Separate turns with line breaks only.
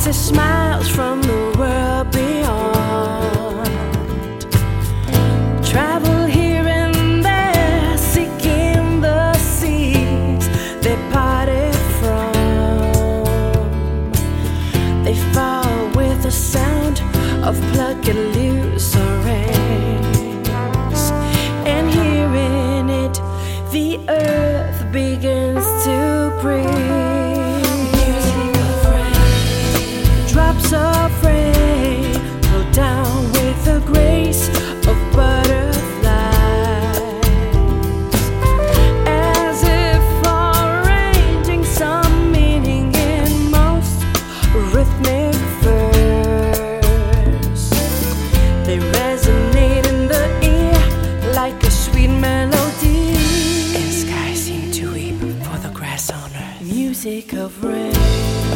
as it smiles from the world beyond. Travel here and there, seeking the seas they parted from. They fall with the sound of plucking loose orange, and hearing it, the earth begins to breathe. Rhythmic verse. They resonate in the ear like a sweet melody.
And skies seem to weep for the grass on earth.
Music of rain.